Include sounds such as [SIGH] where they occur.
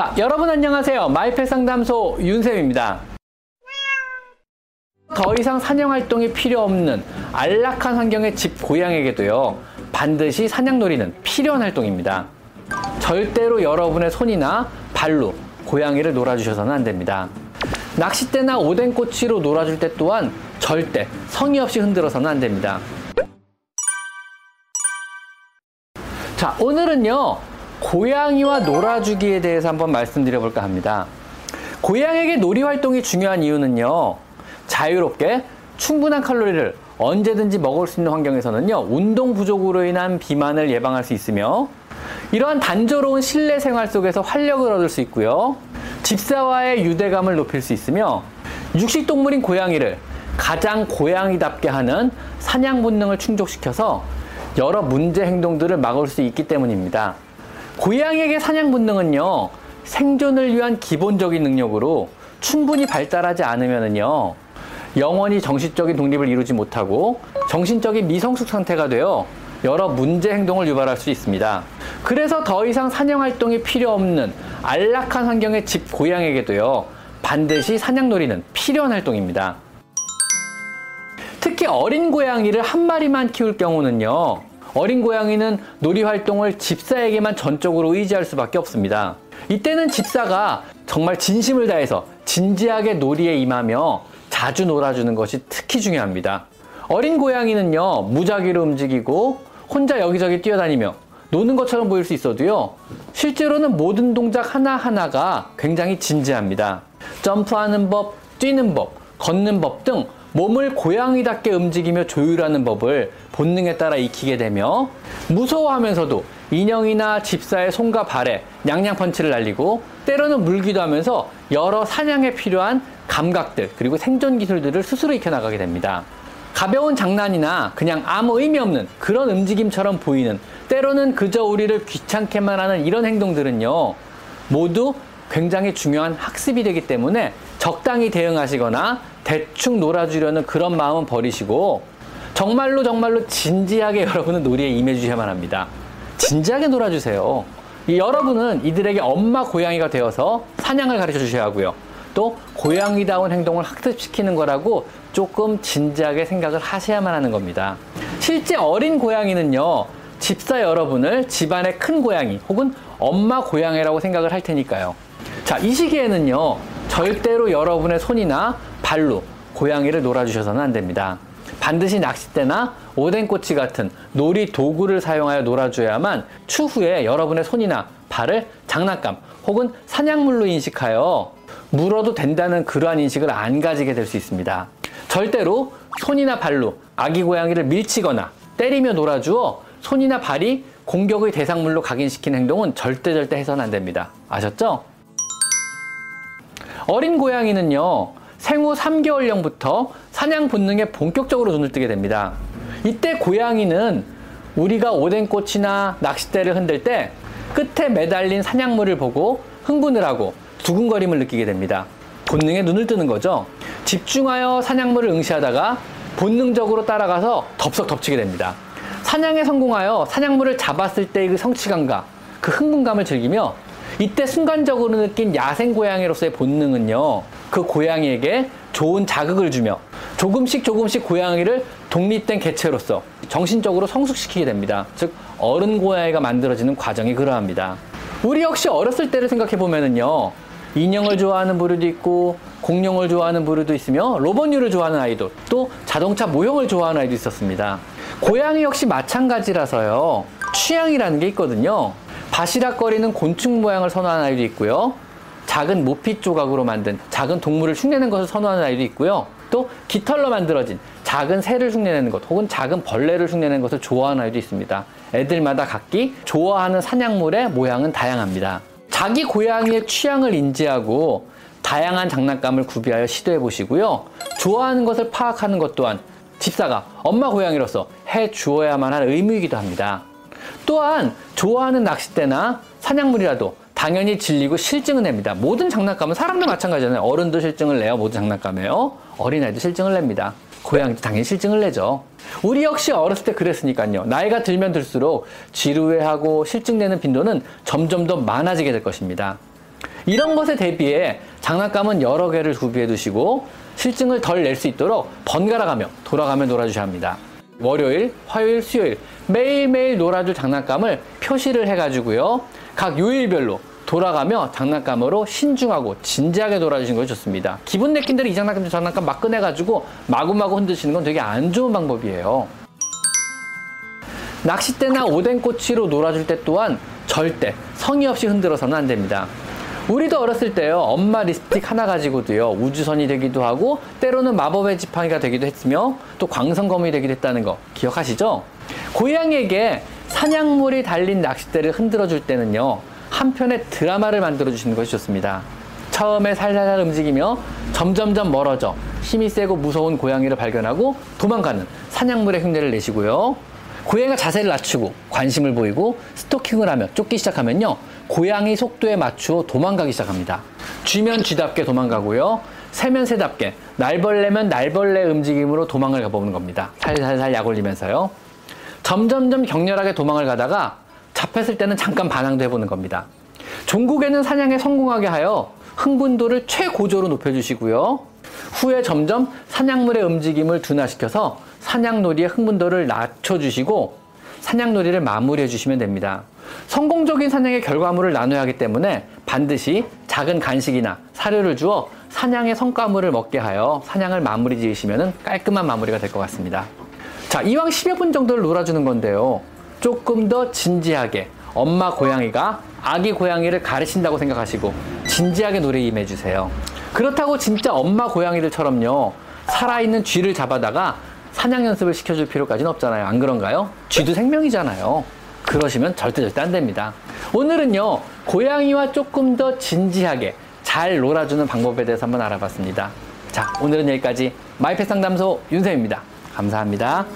자, 여러분 안녕하세요. 마이펫 상담소 윤쌤입니다. 더 이상 사냥 활동이 필요 없는 안락한 환경의 집 고양에게도요, 반드시 사냥놀이는 필요한 활동입니다. 절대로 여러분의 손이나 발로 고양이를 놀아주셔서는 안 됩니다. 낚싯대나 오뎅꼬치로 놀아줄 때 또한 절대 성의 없이 흔들어서는 안 됩니다. 자, 오늘은요, 고양이와 놀아주기에 대해서 한번 말씀드려 볼까 합니다. 고양이에게 놀이 활동이 중요한 이유는요, 자유롭게 충분한 칼로리를 언제든지 먹을 수 있는 환경에서는요, 운동 부족으로 인한 비만을 예방할 수 있으며, 이러한 단조로운 실내 생활 속에서 활력을 얻을 수 있고요, 집사와의 유대감을 높일 수 있으며, 육식 동물인 고양이를 가장 고양이답게 하는 사냥 본능을 충족시켜서 여러 문제 행동들을 막을 수 있기 때문입니다. 고양이에게 사냥 본능은요, 생존을 위한 기본적인 능력으로 충분히 발달하지 않으면요, 영원히 정신적인 독립을 이루지 못하고 정신적인 미성숙 상태가 되어 여러 문제 행동을 유발할 수 있습니다. 그래서 더 이상 사냥 활동이 필요 없는 안락한 환경의 집 고양이에게도요, 반드시 사냥놀이는 필요한 활동입니다. 특히 어린 고양이를 한 마리만 키울 경우는요, 어린 고양이는 놀이 활동을 집사에게만 전적으로 의지할 수밖에 없습니다. 이때는 집사가 정말 진심을 다해서 진지하게 놀이에 임하며 자주 놀아주는 것이 특히 중요합니다. 어린 고양이는요, 무작위로 움직이고 혼자 여기저기 뛰어다니며 노는 것처럼 보일 수 있어도요, 실제로는 모든 동작 하나하나가 굉장히 진지합니다. 점프하는 법, 뛰는 법, 걷는 법 등 몸을 고양이답게 움직이며 조율하는 법을 본능에 따라 익히게 되며 무서워하면서도 인형이나 집사의 손과 발에 냥냥 펀치를 날리고 때로는 물기도 하면서 여러 사냥에 필요한 감각들 그리고 생존 기술들을 스스로 익혀나가게 됩니다. 가벼운 장난이나 그냥 아무 의미 없는 그런 움직임처럼 보이는 때로는 그저 우리를 귀찮게만 하는 이런 행동들은요 모두 굉장히 중요한 학습이 되기 때문에 적당히 대응하시거나 대충 놀아주려는 그런 마음은 버리시고 정말로 정말로 진지하게 [LAUGHS] 여러분은 놀이에 임해주셔야만 합니다. 진지하게 놀아주세요. 여러분은 이들에게 엄마 고양이가 되어서 사냥을 가르쳐 주셔야 하고요. 또 고양이다운 행동을 학습시키는 거라고 조금 진지하게 생각을 하셔야만 하는 겁니다. 실제 어린 고양이는요, 집사 여러분을 집안의 큰 고양이 혹은 엄마 고양이라고 생각을 할 테니까요. 자, 이 시기에는요, 절대로 여러분의 손이나 발로 고양이를 놀아주셔서는 안 됩니다. 반드시 낚싯대나 오뎅꼬치 같은 놀이 도구를 사용하여 놀아줘야만 추후에 여러분의 손이나 발을 장난감 혹은 사냥물로 인식하여 물어도 된다는 그러한 인식을 안 가지게 될 수 있습니다. 절대로 손이나 발로 아기 고양이를 밀치거나 때리며 놀아주어 손이나 발이 공격의 대상물로 각인시키는 행동은 절대 절대 해서는 안 됩니다. 아셨죠? 어린 고양이는요, 생후 3개월령부터 사냥 본능에 본격적으로 눈을 뜨게 됩니다. 이때 고양이는 우리가 오뎅꽃이나 낚싯대를 흔들 때 끝에 매달린 사냥물을 보고 흥분을 하고 두근거림을 느끼게 됩니다. 본능에 눈을 뜨는 거죠. 집중하여 사냥물을 응시하다가 본능적으로 따라가서 덥석 덮치게 됩니다. 사냥에 성공하여 사냥물을 잡았을 때의 그 성취감과 그 흥분감을 즐기며 이때 순간적으로 느낀 야생 고양이로서의 본능은요, 그 고양이에게 좋은 자극을 주며 조금씩 조금씩 고양이를 독립된 개체로서 정신적으로 성숙시키게 됩니다. 즉, 어른 고양이가 만들어지는 과정이 그러합니다. 우리 역시 어렸을 때를 생각해 보면은요, 인형을 좋아하는 부류도 있고, 공룡을 좋아하는 부류도 있으며, 로봇류를 좋아하는 아이도, 또 자동차 모형을 좋아하는 아이도 있었습니다. 고양이 역시 마찬가지라서요, 취향이라는 게 있거든요. 바시락거리는 곤충 모양을 선호하는 아이도 있고요. 작은 모피 조각으로 만든 작은 동물을 흉내내는 것을 선호하는 아이도 있고요. 또 깃털로 만들어진 작은 새를 흉내내는 것 혹은 작은 벌레를 흉내내는 것을 좋아하는 아이도 있습니다. 애들마다 각기 좋아하는 사냥물의 모양은 다양합니다. 자기 고양이의 취향을 인지하고 다양한 장난감을 구비하여 시도해 보시고요. 좋아하는 것을 파악하는 것 또한 집사가 엄마 고양이로서 해 주어야만 할 의무이기도 합니다. 또한 좋아하는 낚싯대나 사냥물이라도 당연히 질리고 실증을 냅니다. 모든 장난감은 사람도 마찬가지잖아요. 어른도 실증을 내요. 모든 장난감에요. 어린아이도 실증을 냅니다. 고양이도 당연히 실증을 내죠. 우리 역시 어렸을 때 그랬으니까요. 나이가 들면 들수록 지루해하고 실증내는 빈도는 점점 더 많아지게 될 것입니다. 이런 것에 대비해 장난감은 여러 개를 구비해 두시고 실증을 덜 낼 수 있도록 번갈아 가며 돌아가며 놀아주셔야 합니다. 월요일, 화요일, 수요일 매일매일 놀아줄 장난감을 표시를 해가지고요. 각 요일별로 돌아가며 장난감으로 신중하고 진지하게 놀아주시는 것이 좋습니다. 기분 내킨 대로 이 장난감 저 장난감 막 꺼내가지고 마구마구 흔드시는 건 되게 안 좋은 방법이에요. 낚싯대나 오뎅꼬치로 놀아줄 때 또한 절대 성의 없이 흔들어서는 안 됩니다. 우리도 어렸을 때요, 엄마 립스틱 하나 가지고도요, 우주선이 되기도 하고, 때로는 마법의 지팡이가 되기도 했으며, 또 광선검이 되기도 했다는 거 기억하시죠? 고양이에게 사냥물이 달린 낚싯대를 흔들어 줄 때는요, 한 편의 드라마를 만들어 주시는 것이 좋습니다. 처음에 살살살 움직이며 점점점 멀어져 힘이 세고 무서운 고양이를 발견하고 도망가는 사냥물의 흉내를 내시고요. 고양이가 자세를 낮추고 관심을 보이고 스토킹을 하며 쫓기 시작하면요. 고양이 속도에 맞추어 도망가기 시작합니다. 쥐면 쥐답게 도망가고요. 새면 새답게 날벌레면 날벌레 움직임으로 도망을 가보는 겁니다. 살살살 약 올리면서요. 점점점 격렬하게 도망을 가다가 잡혔을 때는 잠깐 반항도 해보는 겁니다. 종국에는 사냥에 성공하게 하여 흥분도를 최고조로 높여주시고요. 후에 점점 사냥물의 움직임을 둔화시켜서 사냥놀이의 흥분도를 낮춰주시고 사냥놀이를 마무리해 주시면 됩니다. 성공적인 사냥의 결과물을 나눠야 하기 때문에 반드시 작은 간식이나 사료를 주어 사냥의 성과물을 먹게 하여 사냥을 마무리 지으시면 깔끔한 마무리가 될 것 같습니다. 자, 이왕 10여 분 정도를 놀아주는 건데요. 조금 더 진지하게 엄마 고양이가 아기 고양이를 가르친다고 생각하시고 진지하게 놀이에 임해주세요. 그렇다고 진짜 엄마 고양이들처럼요. 살아있는 쥐를 잡아다가 사냥 연습을 시켜줄 필요까지는 없잖아요. 안 그런가요? 쥐도 생명이잖아요. 그러시면 절대 절대 안 됩니다. 오늘은요, 고양이와 조금 더 진지하게 잘 놀아주는 방법에 대해서 한번 알아봤습니다. 자, 오늘은 여기까지 마이펫 상담소 윤쌤입니다. 감사합니다.